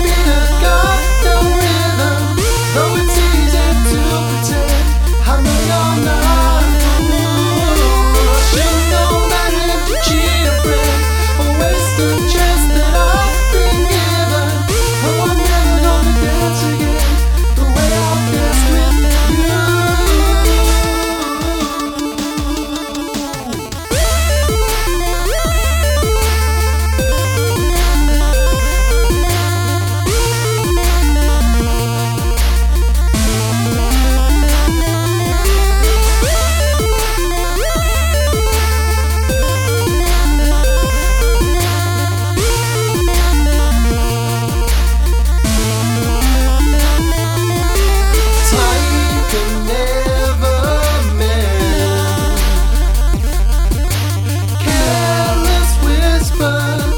Be a god. love.